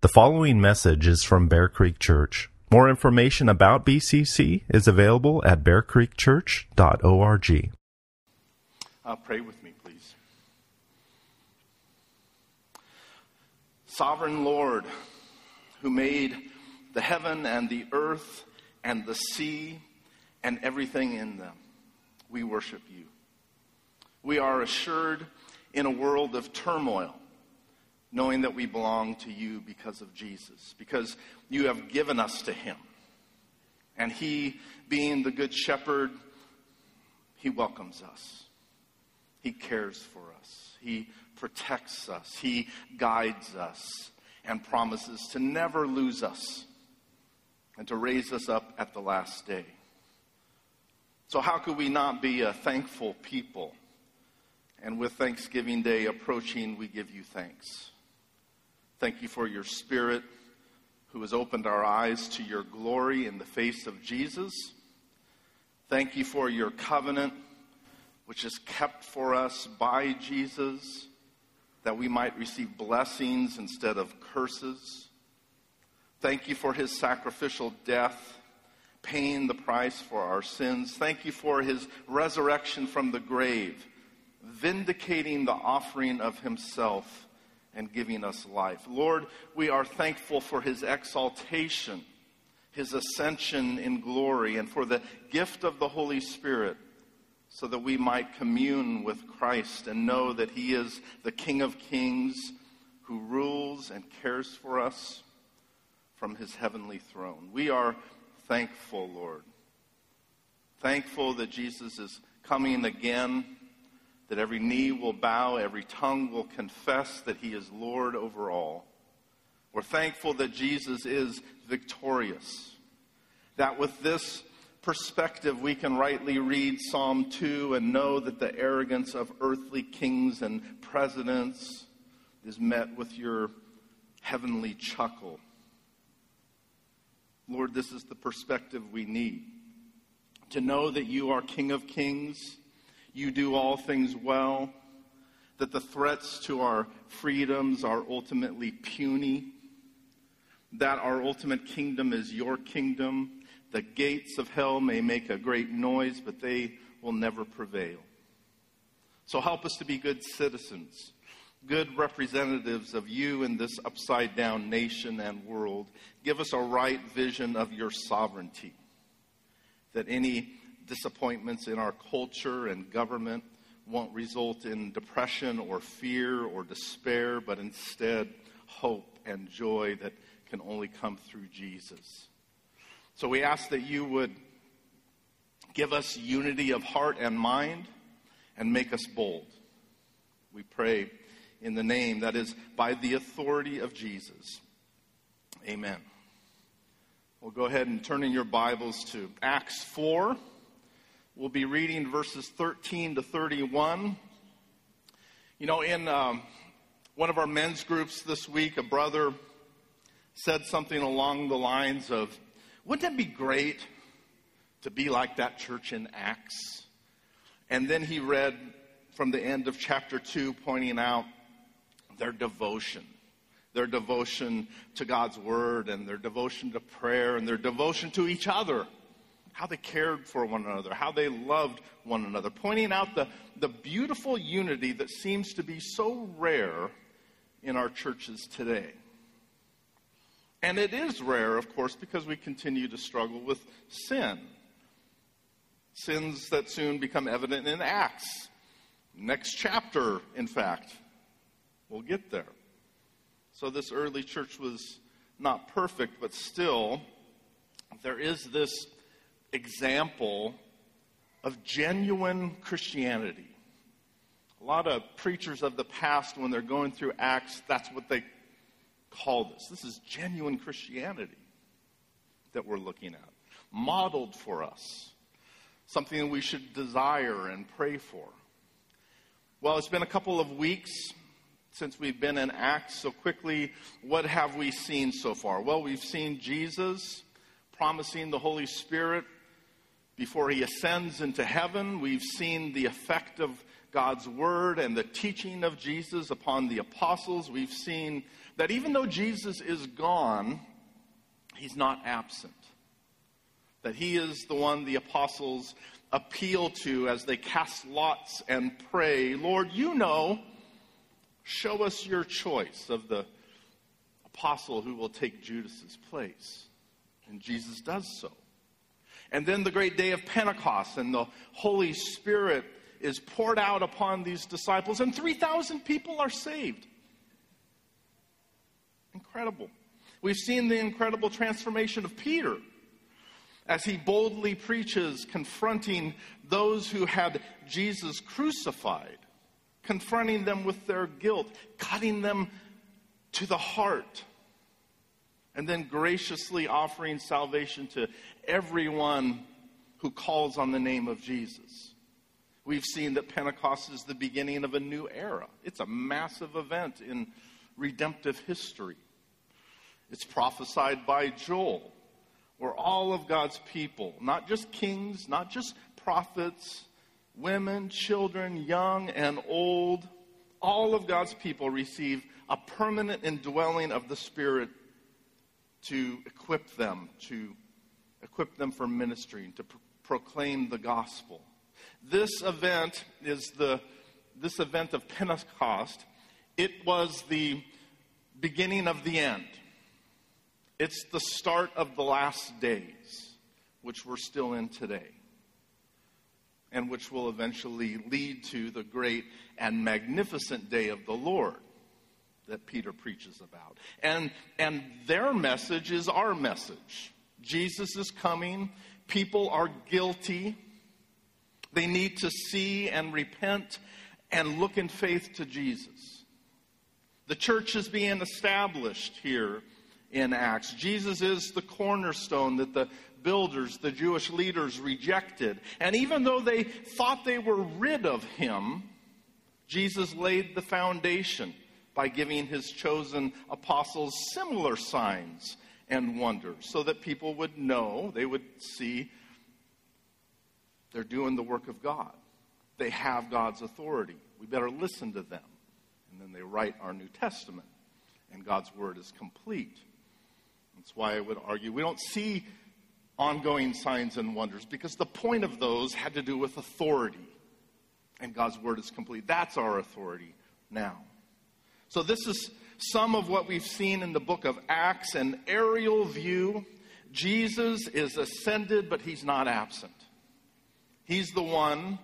The following message is from Bear Creek Church. More information about BCC is available at bearcreekchurch.org. Uh, pray with me, please. Sovereign Lord, who made the heaven and the earth and the sea and everything in them, we worship you. We are assured in a world of turmoil knowing that we belong to you because of Jesus, because you have given us to him. And he, being the good shepherd, he welcomes us. He cares for us. He protects us. He guides us and promises to never lose us and to raise us up at the last day. So, how could we not be a thankful people? And with Thanksgiving Day approaching, we give you thanks. Thank you for your Spirit who has opened our eyes to your glory in the face of Jesus. Thank you for your covenant, which is kept for us by Jesus, that we might receive blessings instead of curses. Thank you for his sacrificial death, paying the price for our sins. Thank you for his resurrection from the grave, vindicating the offering of himself and giving us life. Lord, we are thankful for his exaltation, his ascension in glory, and for the gift of the Holy Spirit so that we might commune with Christ and know that he is the King of Kings who rules and cares for us from his heavenly throne. We are thankful, Lord. Thankful that Jesus is coming again that every knee will bow, every tongue will confess that he is Lord over all. We're thankful that Jesus is victorious. That with this perspective, we can rightly read Psalm 2 and know that the arrogance of earthly kings and presidents is met with your heavenly chuckle. Lord, this is the perspective we need. To know that you are King of kings you do all things well, that the threats to our freedoms are ultimately puny, that our ultimate kingdom is your kingdom. The gates of hell may make a great noise, but they will never prevail. So help us to be good citizens, good representatives of you in this upside down nation and world. Give us a right vision of your sovereignty, that any disappointments in our culture and government won't result in depression or fear or despair, but instead hope and joy that can only come through Jesus. So we ask that you would give us unity of heart and mind and make us bold. We pray in the name that is by the authority of Jesus. Amen. We'll go ahead and turn in your Bibles to Acts 4. We'll be reading verses 13 to 31. You know, in um, one of our men's groups this week, a brother said something along the lines of, Wouldn't it be great to be like that church in Acts? And then he read from the end of chapter 2, pointing out their devotion their devotion to God's word and their devotion to prayer and their devotion to each other how they cared for one another, how they loved one another, pointing out the, the beautiful unity that seems to be so rare in our churches today. And it is rare, of course, because we continue to struggle with sin. Sins that soon become evident in Acts. Next chapter, in fact. We'll get there. So, this early church was not perfect, but still, there is this example of genuine Christianity. A lot of preachers of the past, when they're going through Acts, that's what they call this. This is genuine Christianity that we're looking at, modeled for us, something we should desire and pray for. Well, it's been a couple of weeks since we've been in Acts, so quickly, what have we seen so far? Well, we've seen Jesus promising the Holy Spirit before he ascends into heaven. We've seen the effect of God's word and the teaching of Jesus upon the apostles, we've seen that even though Jesus is gone, he's not absent. That he is the one the apostles appeal to as they cast lots and pray, Lord, you know, show us your choice of the apostle who will take Judas's place. And Jesus does so. And then the great day of Pentecost, and the Holy Spirit is poured out upon these disciples, and 3,000 people are saved. Incredible. We've seen the incredible transformation of Peter as he boldly preaches, confronting those who had Jesus crucified, confronting them with their guilt, cutting them to the heart, and then graciously offering salvation to everyone who calls on the name of Jesus. We've seen that Pentecost is the beginning of a new era. It's a massive event in redemptive history. It's prophesied by Joel where all of God's people, not just kings, not just prophets, women, children, young and old, all of God's people receive a permanent indwelling of the Spirit to equip them, to equip them for ministry, to pro- proclaim the gospel. This event is the this event of Pentecost. It was the beginning of the end. It's the start of the last days, which we're still in today, and which will eventually lead to the great and magnificent day of the Lord that Peter preaches about. And, and their message is our message. Jesus is coming. People are guilty. They need to see and repent and look in faith to Jesus. The church is being established here in Acts. Jesus is the cornerstone that the builders, the Jewish leaders, rejected. And even though they thought they were rid of him, Jesus laid the foundation by giving his chosen apostles similar signs and wonders so that people would know, they would see they're doing the work of God. They have God's authority. We better listen to them. And then they write our New Testament, and God's word is complete. That's why I would argue we don't see ongoing signs and wonders because the point of those had to do with authority. And God's word is complete. That's our authority now. So, this is some of what we've seen in the book of Acts an aerial view. Jesus is ascended, but he's not absent. He's the one,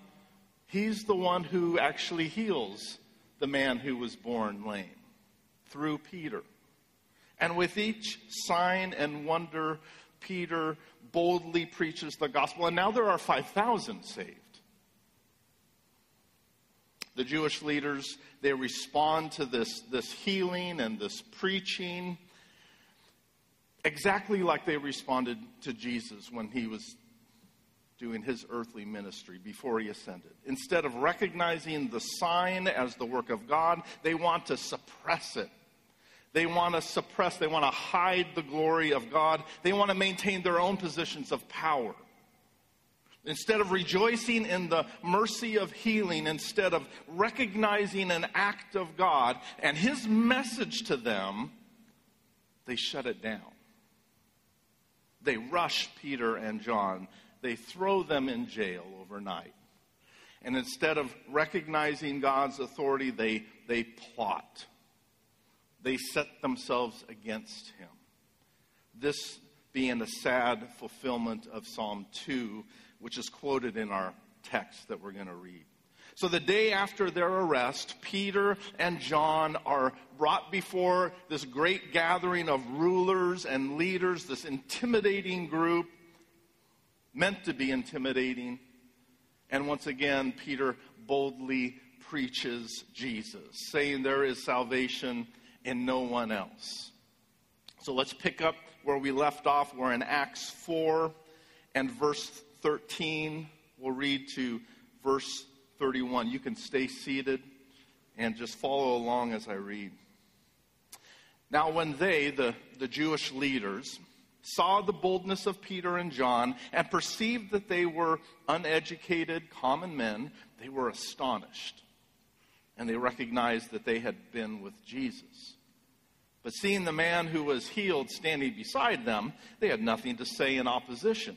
he's the one who actually heals the man who was born lame through Peter. And with each sign and wonder, Peter boldly preaches the gospel. And now there are 5,000 saved. The Jewish leaders, they respond to this, this healing and this preaching exactly like they responded to Jesus when he was doing his earthly ministry before he ascended. Instead of recognizing the sign as the work of God, they want to suppress it they want to suppress, they want to hide the glory of God. They want to maintain their own positions of power. Instead of rejoicing in the mercy of healing, instead of recognizing an act of God and His message to them, they shut it down. They rush Peter and John. They throw them in jail overnight. And instead of recognizing God's authority, they, they plot they set themselves against him. This being a sad fulfillment of Psalm 2, which is quoted in our text that we're going to read. So, the day after their arrest, Peter and John are brought before this great gathering of rulers and leaders, this intimidating group, meant to be intimidating. And once again, Peter boldly preaches Jesus, saying there is salvation in no one else. So let's pick up where we left off. We're in Acts 4 and verse 13. We'll read to verse 31. You can stay seated and just follow along as I read. Now, when they, the, the Jewish leaders, saw the boldness of Peter and John and perceived that they were uneducated, common men, they were astonished and they recognized that they had been with Jesus. But seeing the man who was healed standing beside them, they had nothing to say in opposition.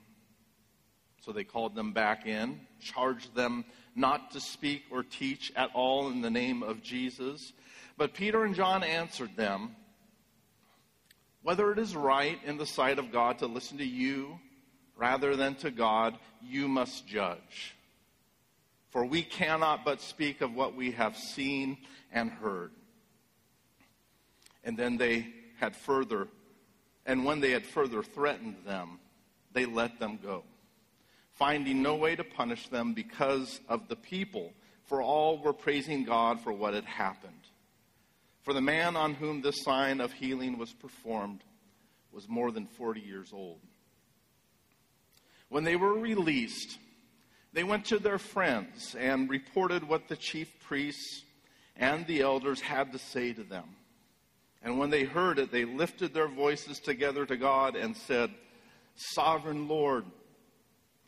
So they called them back in, charged them not to speak or teach at all in the name of Jesus. But Peter and John answered them whether it is right in the sight of God to listen to you rather than to God, you must judge. For we cannot but speak of what we have seen and heard. And then they had further, and when they had further threatened them, they let them go, finding no way to punish them because of the people, for all were praising God for what had happened. For the man on whom this sign of healing was performed was more than 40 years old. When they were released, they went to their friends and reported what the chief priests and the elders had to say to them. And when they heard it, they lifted their voices together to God and said, Sovereign Lord,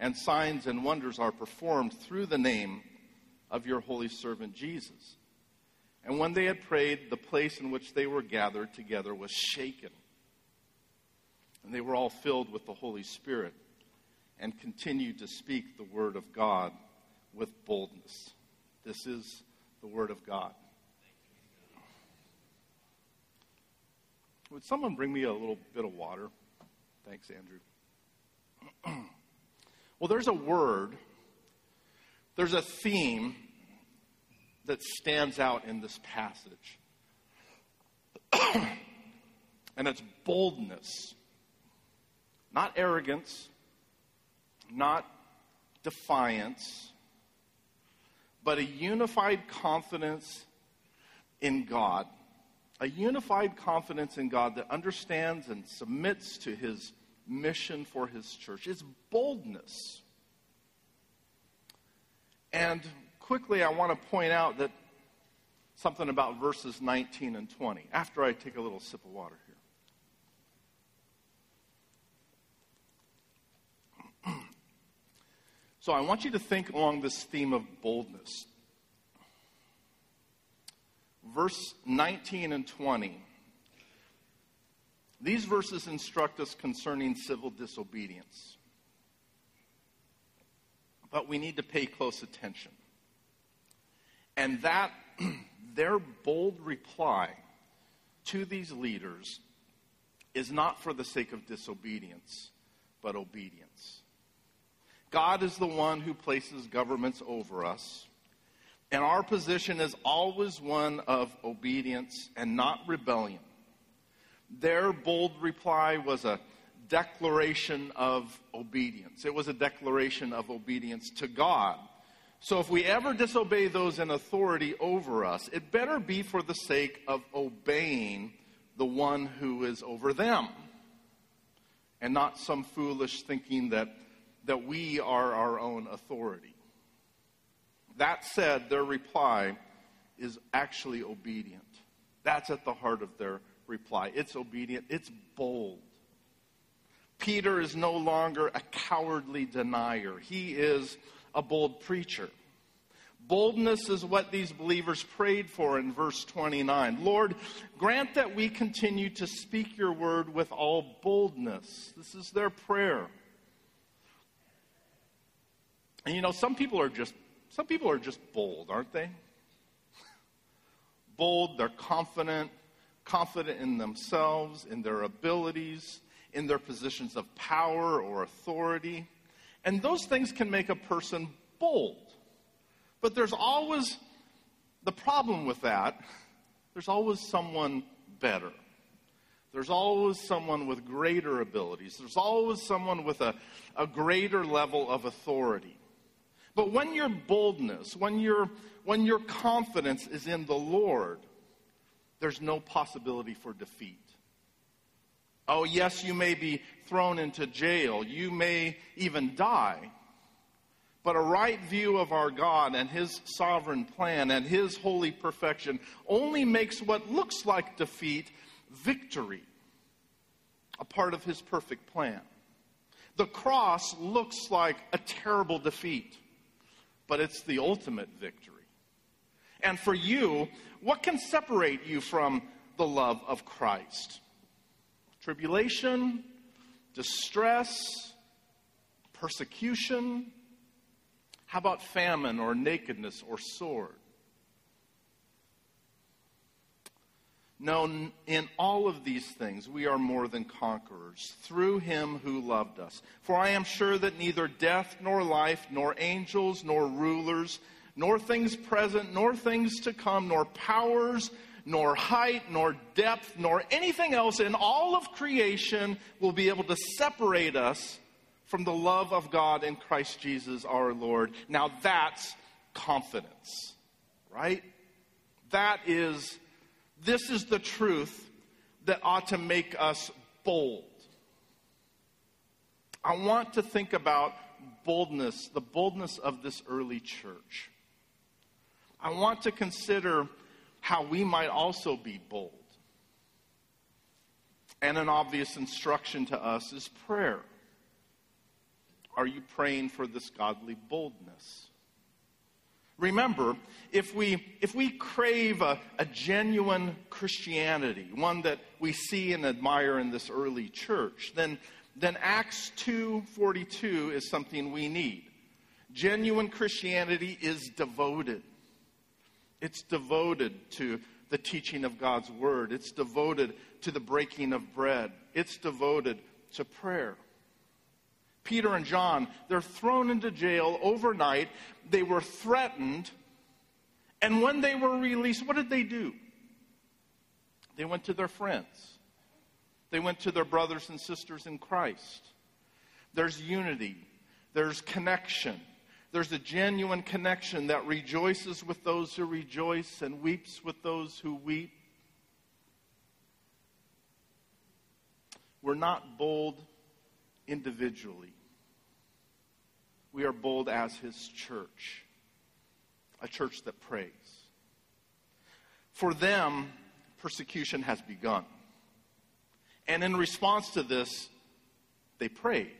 and signs and wonders are performed through the name of your holy servant Jesus. And when they had prayed, the place in which they were gathered together was shaken. And they were all filled with the Holy Spirit and continued to speak the word of God with boldness. This is the word of God. Would someone bring me a little bit of water? Thanks, Andrew. well, there's a word, there's a theme that stands out in this passage. and it's boldness, not arrogance, not defiance, but a unified confidence in God. A unified confidence in God that understands and submits to his mission for his church. It's boldness. And quickly, I want to point out that something about verses 19 and 20 after I take a little sip of water here. so I want you to think along this theme of boldness. Verse 19 and 20. These verses instruct us concerning civil disobedience. But we need to pay close attention. And that, their bold reply to these leaders is not for the sake of disobedience, but obedience. God is the one who places governments over us. And our position is always one of obedience and not rebellion. Their bold reply was a declaration of obedience. It was a declaration of obedience to God so if we ever disobey those in authority over us, it better be for the sake of obeying the one who is over them and not some foolish thinking that, that we are our own authority. That said, their reply is actually obedient. That's at the heart of their reply. It's obedient, it's bold. Peter is no longer a cowardly denier, he is a bold preacher. Boldness is what these believers prayed for in verse 29. Lord, grant that we continue to speak your word with all boldness. This is their prayer. And you know, some people are just some people are just bold, aren't they? bold, they're confident, confident in themselves, in their abilities, in their positions of power or authority. And those things can make a person bold. But there's always the problem with that, there's always someone better. There's always someone with greater abilities. There's always someone with a, a greater level of authority. But when your boldness, when your, when your confidence is in the Lord, there's no possibility for defeat. Oh, yes, you may be thrown into jail. You may even die. But a right view of our God and His sovereign plan and His holy perfection only makes what looks like defeat victory, a part of His perfect plan. The cross looks like a terrible defeat, but it's the ultimate victory. And for you, what can separate you from the love of Christ? Tribulation, distress, persecution, how about famine or nakedness or sword? No, in all of these things we are more than conquerors through him who loved us. For I am sure that neither death nor life, nor angels, nor rulers, nor things present, nor things to come, nor powers, nor height, nor depth, nor anything else in all of creation will be able to separate us from the love of God in Christ Jesus our Lord. Now that's confidence, right? That is, this is the truth that ought to make us bold. I want to think about boldness, the boldness of this early church. I want to consider how we might also be bold. And an obvious instruction to us is prayer. Are you praying for this godly boldness? Remember, if we, if we crave a, a genuine Christianity, one that we see and admire in this early church, then, then Acts 2.42 is something we need. Genuine Christianity is devoted. It's devoted to the teaching of God's word. It's devoted to the breaking of bread. It's devoted to prayer. Peter and John, they're thrown into jail overnight. They were threatened. And when they were released, what did they do? They went to their friends. They went to their brothers and sisters in Christ. There's unity. There's connection. There's a genuine connection that rejoices with those who rejoice and weeps with those who weep. We're not bold individually. We are bold as his church, a church that prays. For them, persecution has begun. And in response to this, they prayed.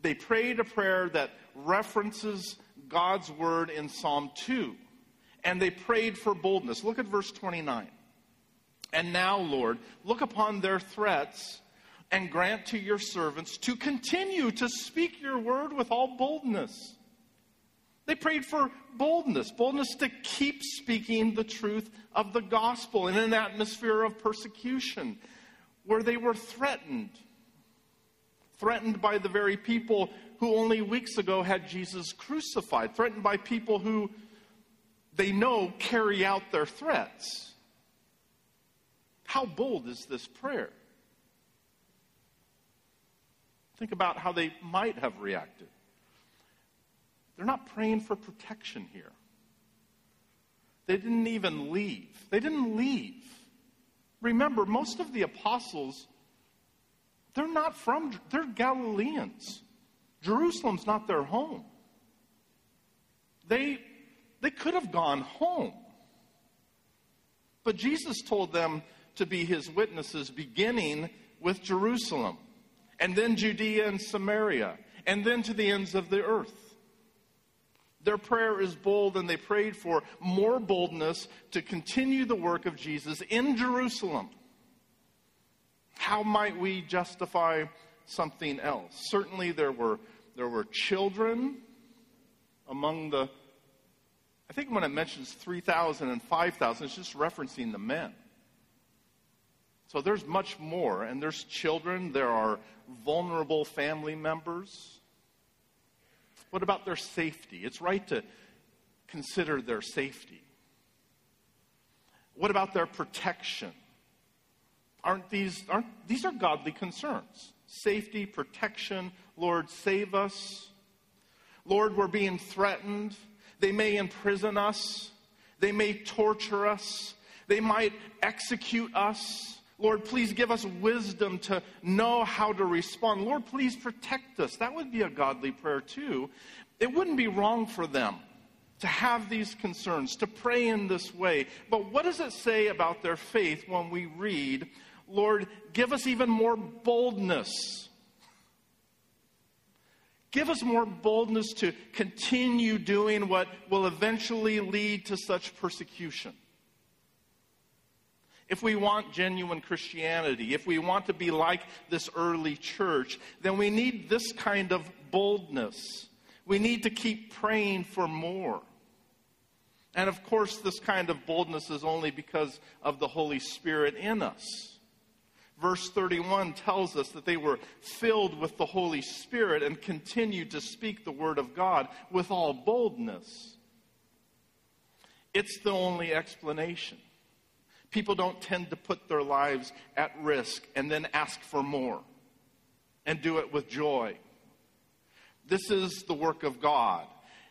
They prayed a prayer that references God's word in Psalm 2. And they prayed for boldness. Look at verse 29. And now, Lord, look upon their threats and grant to your servants to continue to speak your word with all boldness. They prayed for boldness, boldness to keep speaking the truth of the gospel in an atmosphere of persecution where they were threatened. Threatened by the very people who only weeks ago had Jesus crucified, threatened by people who they know carry out their threats. How bold is this prayer? Think about how they might have reacted. They're not praying for protection here. They didn't even leave. They didn't leave. Remember, most of the apostles, they're not from, they're Galileans. Jerusalem's not their home. They, they could have gone home. But Jesus told them to be his witnesses, beginning with Jerusalem, and then Judea and Samaria, and then to the ends of the earth. Their prayer is bold, and they prayed for more boldness to continue the work of Jesus in Jerusalem. How might we justify something else? Certainly, there were, there were children among the. I think when it mentions 3,000 and 5,000, it's just referencing the men. So there's much more, and there's children, there are vulnerable family members. What about their safety? It's right to consider their safety. What about their protection? Aren't these, aren't, these are godly concerns. Safety, protection, Lord, save us. Lord, we're being threatened. They may imprison us. They may torture us. They might execute us. Lord, please give us wisdom to know how to respond. Lord, please protect us. That would be a godly prayer, too. It wouldn't be wrong for them to have these concerns, to pray in this way. But what does it say about their faith when we read, Lord, give us even more boldness? Give us more boldness to continue doing what will eventually lead to such persecution if we want genuine Christianity, if we want to be like this early church, then we need this kind of boldness. We need to keep praying for more. And of course, this kind of boldness is only because of the Holy Spirit in us. Verse 31 tells us that they were filled with the Holy Spirit and continued to speak the Word of God with all boldness. It's the only explanation. People don't tend to put their lives at risk and then ask for more and do it with joy. This is the work of God.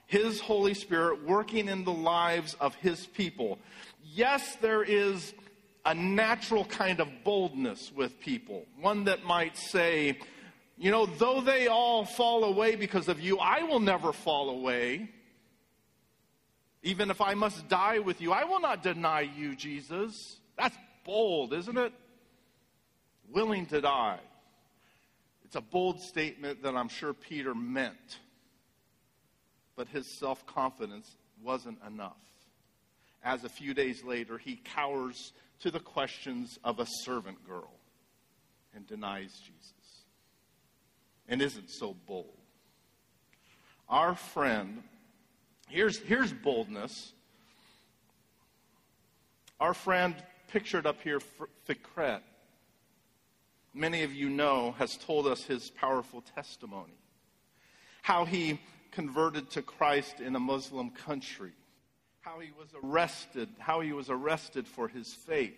His Holy Spirit working in the lives of His people. Yes, there is a natural kind of boldness with people. One that might say, you know, though they all fall away because of you, I will never fall away. Even if I must die with you, I will not deny you, Jesus. That's bold, isn't it? Willing to die. It's a bold statement that I'm sure Peter meant, but his self confidence wasn't enough. As a few days later, he cowers to the questions of a servant girl and denies Jesus and isn't so bold. Our friend Here's, here's boldness. Our friend, pictured up here, Fikret, many of you know, has told us his powerful testimony. How he converted to Christ in a Muslim country. How he was arrested, how he was arrested for his faith,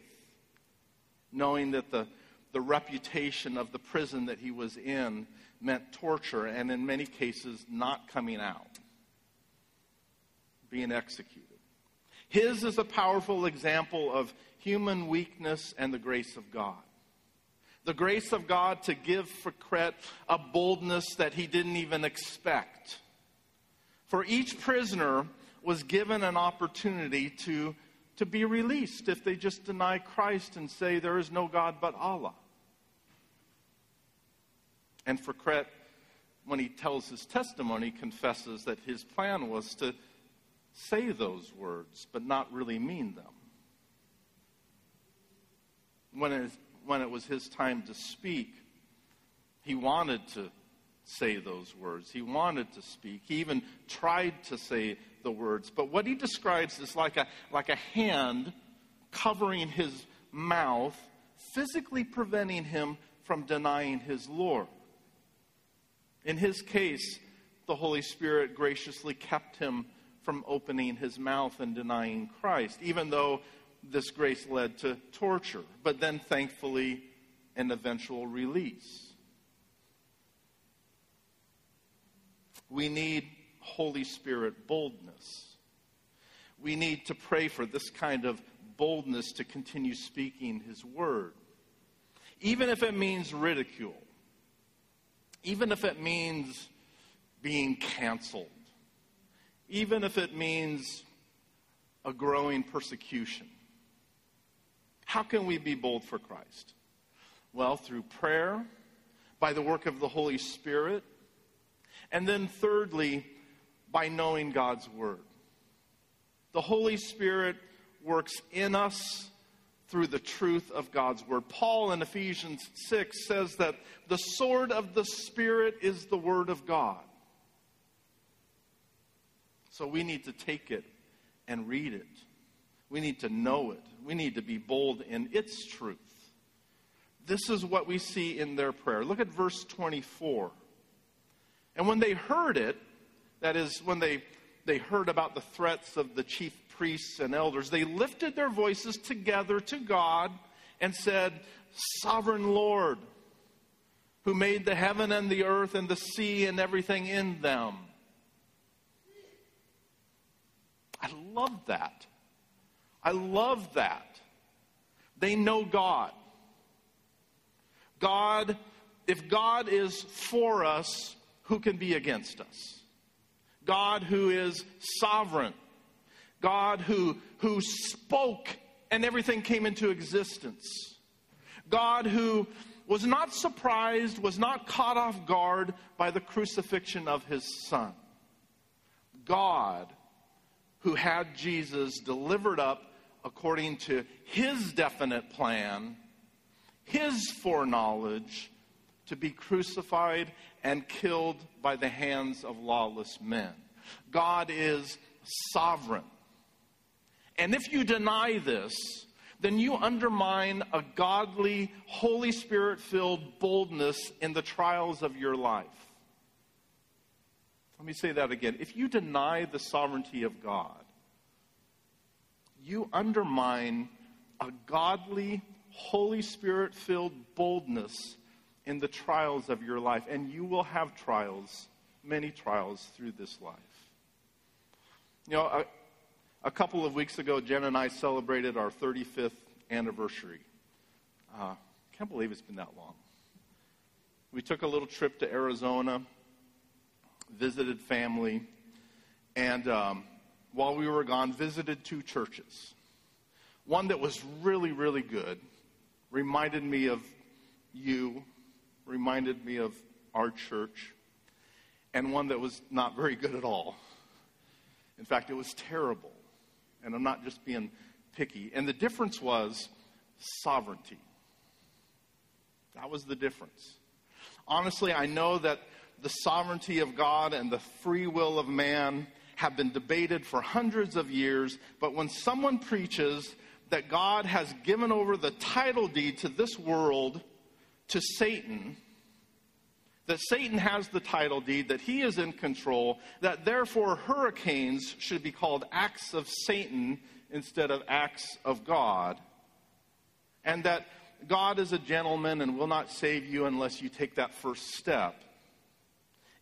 knowing that the, the reputation of the prison that he was in meant torture and in many cases not coming out being executed. His is a powerful example of human weakness and the grace of God. The grace of God to give Fikret a boldness that he didn't even expect. For each prisoner was given an opportunity to, to be released if they just deny Christ and say there is no God but Allah. And Fikret, when he tells his testimony, confesses that his plan was to say those words, but not really mean them. When it, when it was his time to speak, he wanted to say those words. He wanted to speak. He even tried to say the words. But what he describes is like a, like a hand covering his mouth, physically preventing him from denying his Lord. In his case, the Holy Spirit graciously kept him from opening his mouth and denying Christ, even though this grace led to torture, but then thankfully an eventual release. We need Holy Spirit boldness. We need to pray for this kind of boldness to continue speaking His word, even if it means ridicule, even if it means being canceled even if it means a growing persecution. How can we be bold for Christ? Well, through prayer, by the work of the Holy Spirit, and then thirdly, by knowing God's Word. The Holy Spirit works in us through the truth of God's Word. Paul in Ephesians 6 says that the sword of the Spirit is the Word of God. So we need to take it and read it. We need to know it. We need to be bold in its truth. This is what we see in their prayer. Look at verse 24. And when they heard it, that is, when they, they heard about the threats of the chief priests and elders, they lifted their voices together to God and said, Sovereign Lord, who made the heaven and the earth and the sea and everything in them. I love that. I love that. They know God. God, if God is for us, who can be against us? God who is sovereign. God who, who spoke and everything came into existence. God who was not surprised, was not caught off guard by the crucifixion of his son. God who had Jesus delivered up according to his definite plan, his foreknowledge, to be crucified and killed by the hands of lawless men. God is sovereign. And if you deny this, then you undermine a godly, Holy Spirit filled boldness in the trials of your life. Let me say that again. If you deny the sovereignty of God, you undermine a godly, Holy Spirit filled boldness in the trials of your life. And you will have trials, many trials through this life. You know, a, a couple of weeks ago, Jen and I celebrated our 35th anniversary. Uh, can't believe it's been that long. We took a little trip to Arizona visited family, and um, while we were gone, visited two churches. One that was really, really good, reminded me of you, reminded me of our church, and one that was not very good at all. In fact, it was terrible. And I'm not just being picky. And the difference was sovereignty. That was the difference. Honestly, I know that the sovereignty of God and the free will of man have been debated for hundreds of years, but when someone preaches that God has given over the title deed to this world to Satan, that Satan has the title deed, that he is in control, that therefore hurricanes should be called acts of Satan instead of acts of God, and that God is a gentleman and will not save you unless you take that first step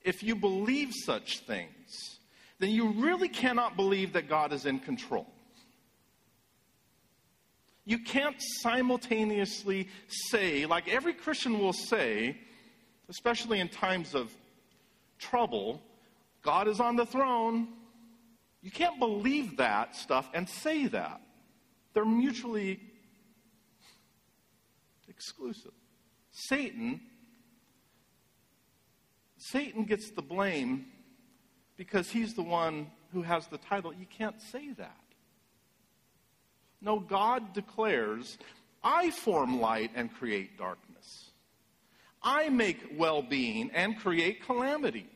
if you believe such things, then you really cannot believe that God is in control. You can't simultaneously say, like every Christian will say, especially in times of trouble, God is on the throne. You can't believe that stuff and say that. They're mutually exclusive. Satan Satan gets the blame because he's the one who has the title. You can't say that. No, God declares, I form light and create darkness. I make well being and create calamity.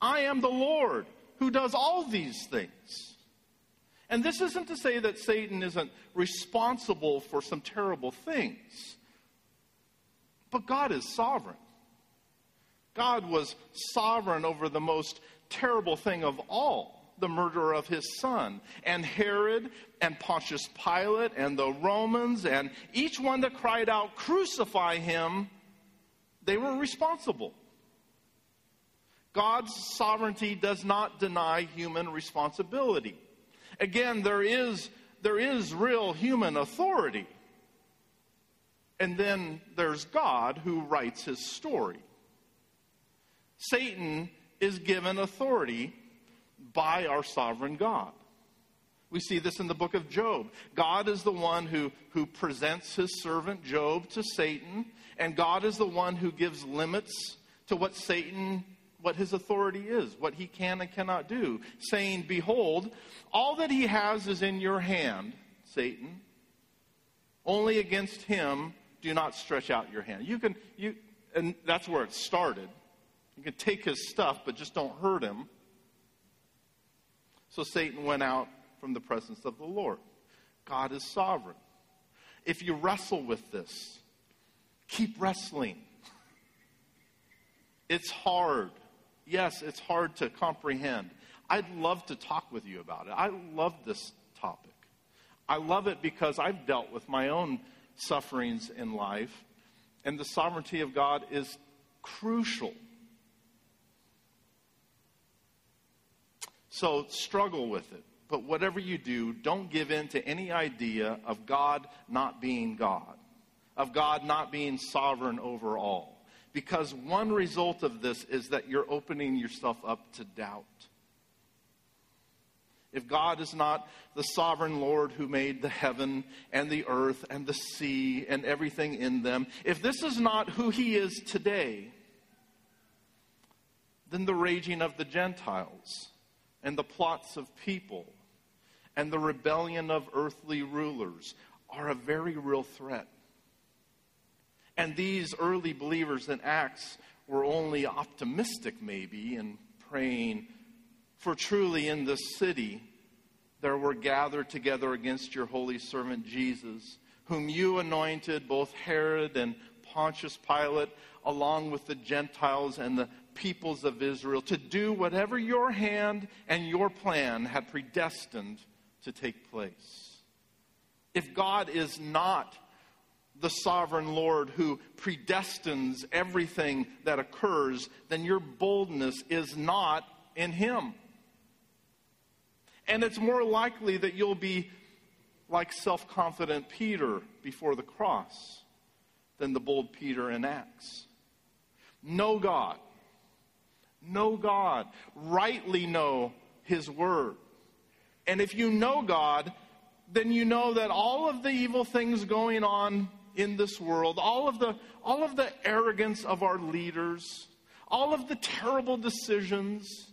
I am the Lord who does all these things. And this isn't to say that Satan isn't responsible for some terrible things, but God is sovereign. God was sovereign over the most terrible thing of all the murder of his son. And Herod and Pontius Pilate and the Romans and each one that cried out, Crucify him, they were responsible. God's sovereignty does not deny human responsibility. Again, there is, there is real human authority. And then there's God who writes his story. Satan is given authority by our sovereign God. We see this in the book of Job. God is the one who, who presents his servant Job to Satan, and God is the one who gives limits to what Satan, what his authority is, what he can and cannot do, saying, Behold, all that he has is in your hand, Satan. Only against him do not stretch out your hand. You can, you, and that's where it started. You can take his stuff, but just don't hurt him. So Satan went out from the presence of the Lord. God is sovereign. If you wrestle with this, keep wrestling. It's hard. Yes, it's hard to comprehend. I'd love to talk with you about it. I love this topic. I love it because I've dealt with my own sufferings in life, and the sovereignty of God is crucial. So struggle with it. But whatever you do, don't give in to any idea of God not being God, of God not being sovereign over all. Because one result of this is that you're opening yourself up to doubt. If God is not the sovereign Lord who made the heaven and the earth and the sea and everything in them, if this is not who He is today, then the raging of the Gentiles and the plots of people and the rebellion of earthly rulers are a very real threat. And these early believers in Acts were only optimistic, maybe, in praying, for truly in this city there were gathered together against your holy servant Jesus, whom you anointed, both Herod and Pontius Pilate, along with the Gentiles and the peoples of Israel, to do whatever your hand and your plan had predestined to take place. If God is not the sovereign Lord who predestines everything that occurs, then your boldness is not in Him. And it's more likely that you'll be like self confident Peter before the cross than the bold Peter in Acts. Know God. Know God. Rightly know His Word. And if you know God, then you know that all of the evil things going on in this world, all of the, all of the arrogance of our leaders, all of the terrible decisions,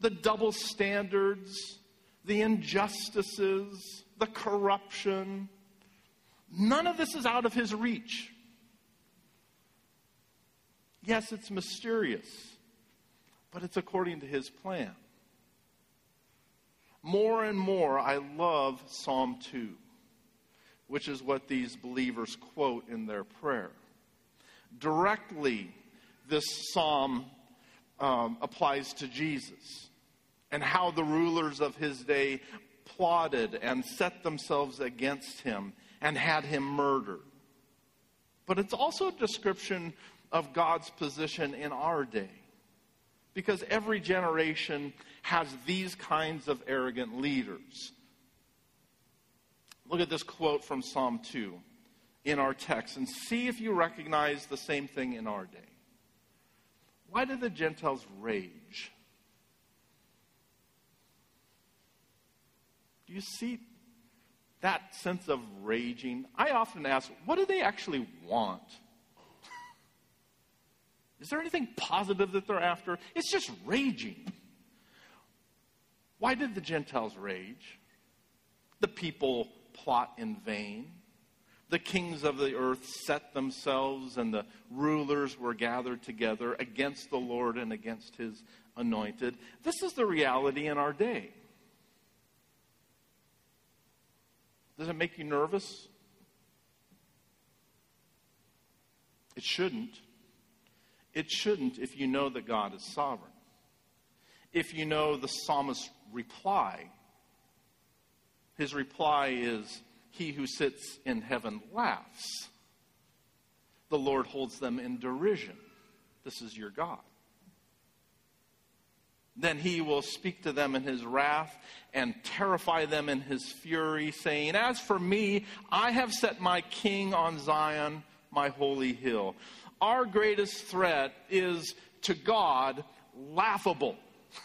the double standards, the injustices, the corruption, none of this is out of his reach. Yes, it's mysterious, but it's according to his plan more and more, I love Psalm 2, which is what these believers quote in their prayer. Directly, this psalm um, applies to Jesus and how the rulers of his day plotted and set themselves against him and had him murdered. But it's also a description of God's position in our day. Because every generation has these kinds of arrogant leaders. Look at this quote from Psalm 2 in our text and see if you recognize the same thing in our day. Why did the Gentiles rage? Do you see that sense of raging? I often ask, what do they actually want? Is there anything positive that they're after? It's just raging. Why did the Gentiles rage? The people plot in vain. The kings of the earth set themselves, and the rulers were gathered together against the Lord and against his anointed. This is the reality in our day. Does it make you nervous? It shouldn't. It shouldn't if you know that God is sovereign. If you know the psalmist's reply, his reply is, He who sits in heaven laughs. The Lord holds them in derision. This is your God. Then he will speak to them in his wrath and terrify them in his fury, saying, As for me, I have set my king on Zion, my holy hill our greatest threat is to God laughable.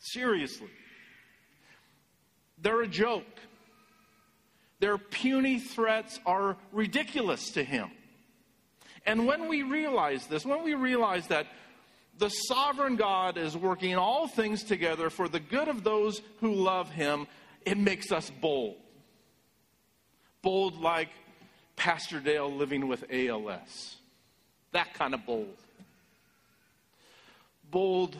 Seriously. they're a joke. Their puny threats are ridiculous to him. And when we realize this, when we realize that the sovereign God is working all things together for the good of those who love him, it makes us bold. Bold like Pastor Dale living with ALS. That kind of bold. Bold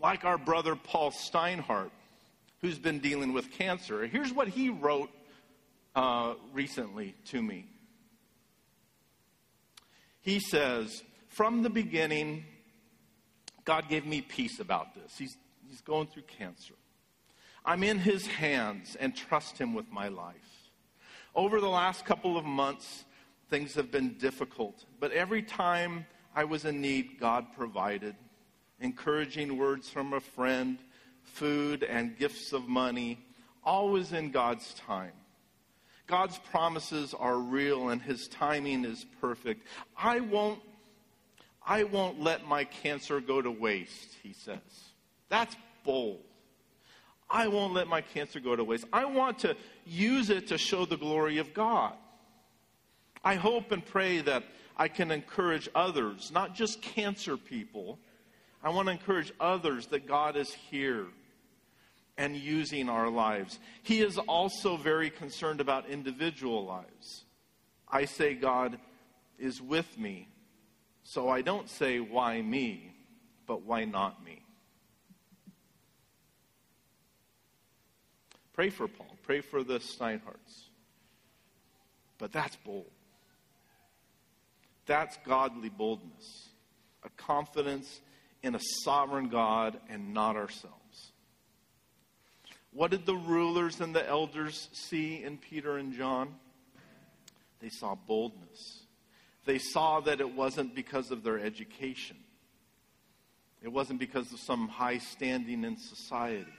like our brother Paul Steinhardt, who's been dealing with cancer. Here's what he wrote uh, recently to me. He says, From the beginning, God gave me peace about this. He's, he's going through cancer. I'm in his hands and trust him with my life. Over the last couple of months, things have been difficult, but every time I was in need, God provided. Encouraging words from a friend, food, and gifts of money, always in God's time. God's promises are real and his timing is perfect. I won't I won't let my cancer go to waste, he says. That's bold. I won't let my cancer go to waste. I want to use it to show the glory of God. I hope and pray that I can encourage others, not just cancer people. I want to encourage others that God is here and using our lives. He is also very concerned about individual lives. I say God is with me, so I don't say why me, but why not me? Pray for Paul, pray for the Steinhardts. But that's bold. That's godly boldness, a confidence in a sovereign God and not ourselves. What did the rulers and the elders see in Peter and John? They saw boldness. They saw that it wasn't because of their education. It wasn't because of some high standing in society.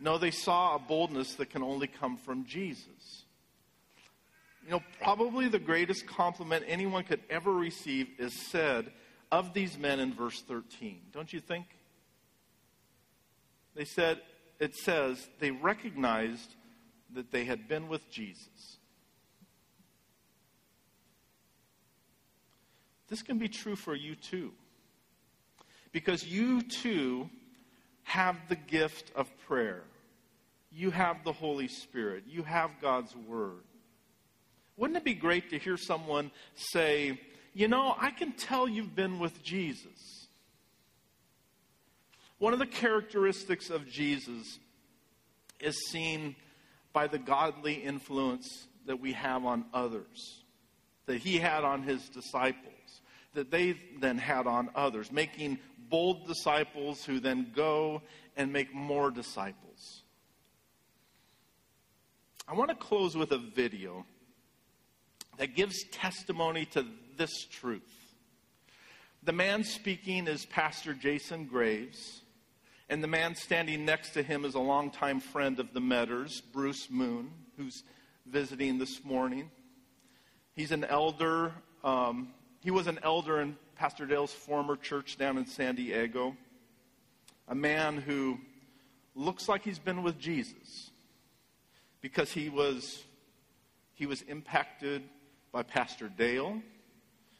No, they saw a boldness that can only come from Jesus. You know, probably the greatest compliment anyone could ever receive is said of these men in verse 13. Don't you think? They said, it says they recognized that they had been with Jesus. This can be true for you too. Because you too have the gift of prayer. You have the Holy Spirit. You have God's Word. Wouldn't it be great to hear someone say, You know, I can tell you've been with Jesus. One of the characteristics of Jesus is seen by the godly influence that we have on others, that he had on his disciples, that they then had on others, making bold disciples who then go and make more disciples. I want to close with a video that gives testimony to this truth. The man speaking is Pastor Jason Graves. And the man standing next to him is a longtime friend of the Metters, Bruce Moon, who's visiting this morning. He's an elder. Um, he was an elder in Pastor Dale's former church down in San Diego. A man who looks like he's been with Jesus because he was, he was impacted by Pastor Dale,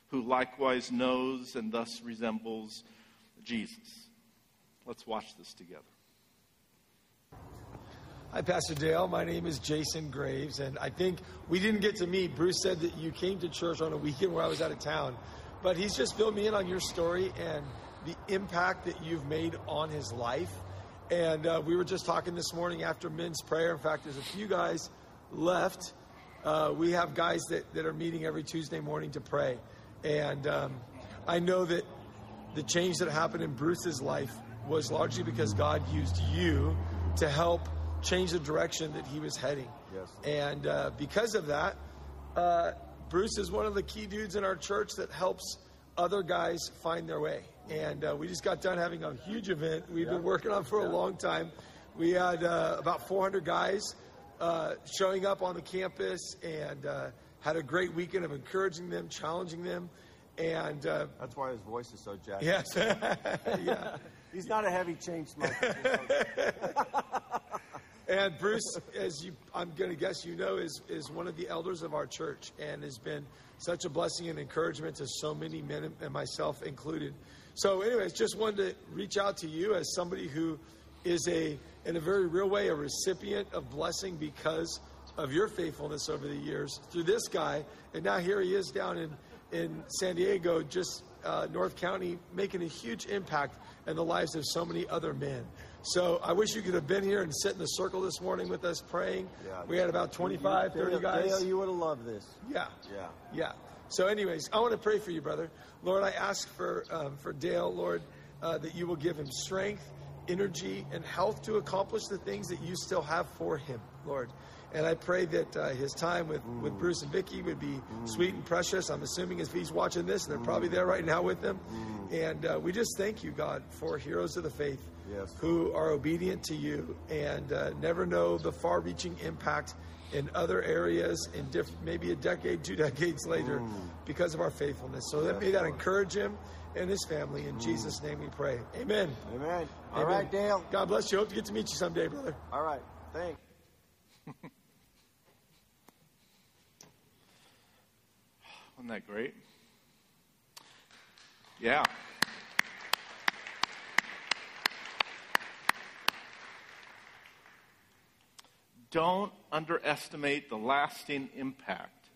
who likewise knows and thus resembles Jesus. Let's watch this together. Hi, Pastor Dale. My name is Jason Graves, and I think we didn't get to meet. Bruce said that you came to church on a weekend where I was out of town, but he's just filled me in on your story and the impact that you've made on his life. And uh, we were just talking this morning after men's prayer. In fact, there's a few guys left. Uh, we have guys that, that are meeting every Tuesday morning to pray. And um, I know that the change that happened in Bruce's life was largely because God used you to help change the direction that he was heading. Yes. And uh, because of that, uh, Bruce is one of the key dudes in our church that helps other guys find their way. And uh, we just got done having a huge event we've yeah. been working on for yeah. a long time. We had uh, about 400 guys uh, showing up on the campus and uh, had a great weekend of encouraging them, challenging them. And that's why his voice is so jacked. Yes. yeah. He's not a heavy chain smoker. And Bruce, as you, I'm going to guess you know, is, is one of the elders of our church and has been such a blessing and encouragement to so many men and myself included. So, anyways, just wanted to reach out to you as somebody who is a, in a very real way, a recipient of blessing because of your faithfulness over the years through this guy. And now here he is down in, in San Diego, just uh, North County, making a huge impact in the lives of so many other men. So I wish you could have been here and sit in the circle this morning with us praying. Yeah. we had about 25, 30 guys. Dale, you would have loved this. Yeah. Yeah. Yeah. So, anyways, I want to pray for you, brother. Lord, I ask for um, for Dale, Lord, uh, that you will give him strength, energy, and health to accomplish the things that you still have for him, Lord. And I pray that uh, his time with, with Bruce and Vicky would be sweet and precious. I'm assuming if he's watching this, and they're probably there right now with them. And uh, we just thank you, God, for heroes of the faith Yes. who are obedient to you and uh, never know the far reaching impact in other areas in diff- maybe a decade, two decades later because of our faithfulness. So that may that encourage him and his family. In Jesus' name we pray. Amen. Amen. All Amen. right, Dale. God bless you. Hope to get to meet you someday, brother. All right. Thanks. Wasn't that great? Yeah. Don't underestimate the lasting impact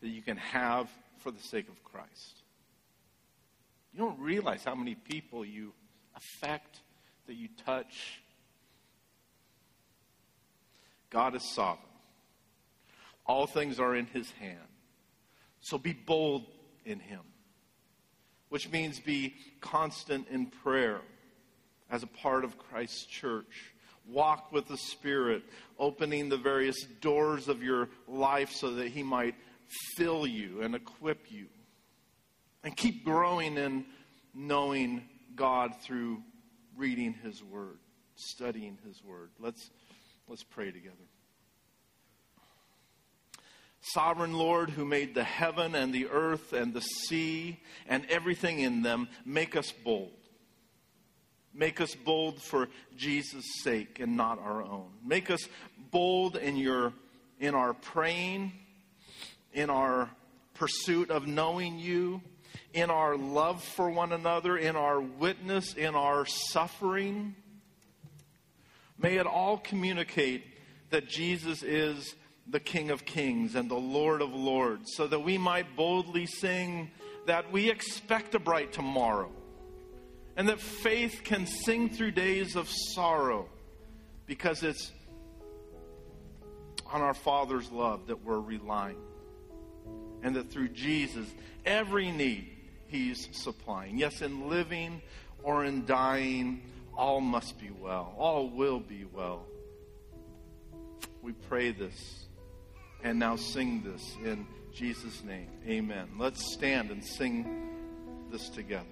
that you can have for the sake of Christ. You don't realize how many people you affect, that you touch. God is sovereign. All things are in his hand. So be bold in him, which means be constant in prayer as a part of Christ's church. Walk with the Spirit, opening the various doors of your life so that he might fill you and equip you. And keep growing in knowing God through reading his word, studying his word. Let's let's pray together. Sovereign Lord, who made the heaven and the earth and the sea and everything in them, make us bold. Make us bold for Jesus' sake and not our own. Make us bold in your in our praying, in our pursuit of knowing you, in our love for one another, in our witness, in our suffering. May it all communicate that Jesus is the King of Kings and the Lord of Lords, so that we might boldly sing that we expect a bright tomorrow, and that faith can sing through days of sorrow, because it's on our Father's love that we're relying, and that through Jesus, every need He's supplying. Yes, in living or in dying, all must be well, all will be well. We pray this and now sing this in Jesus' name. Amen. Let's stand and sing this together.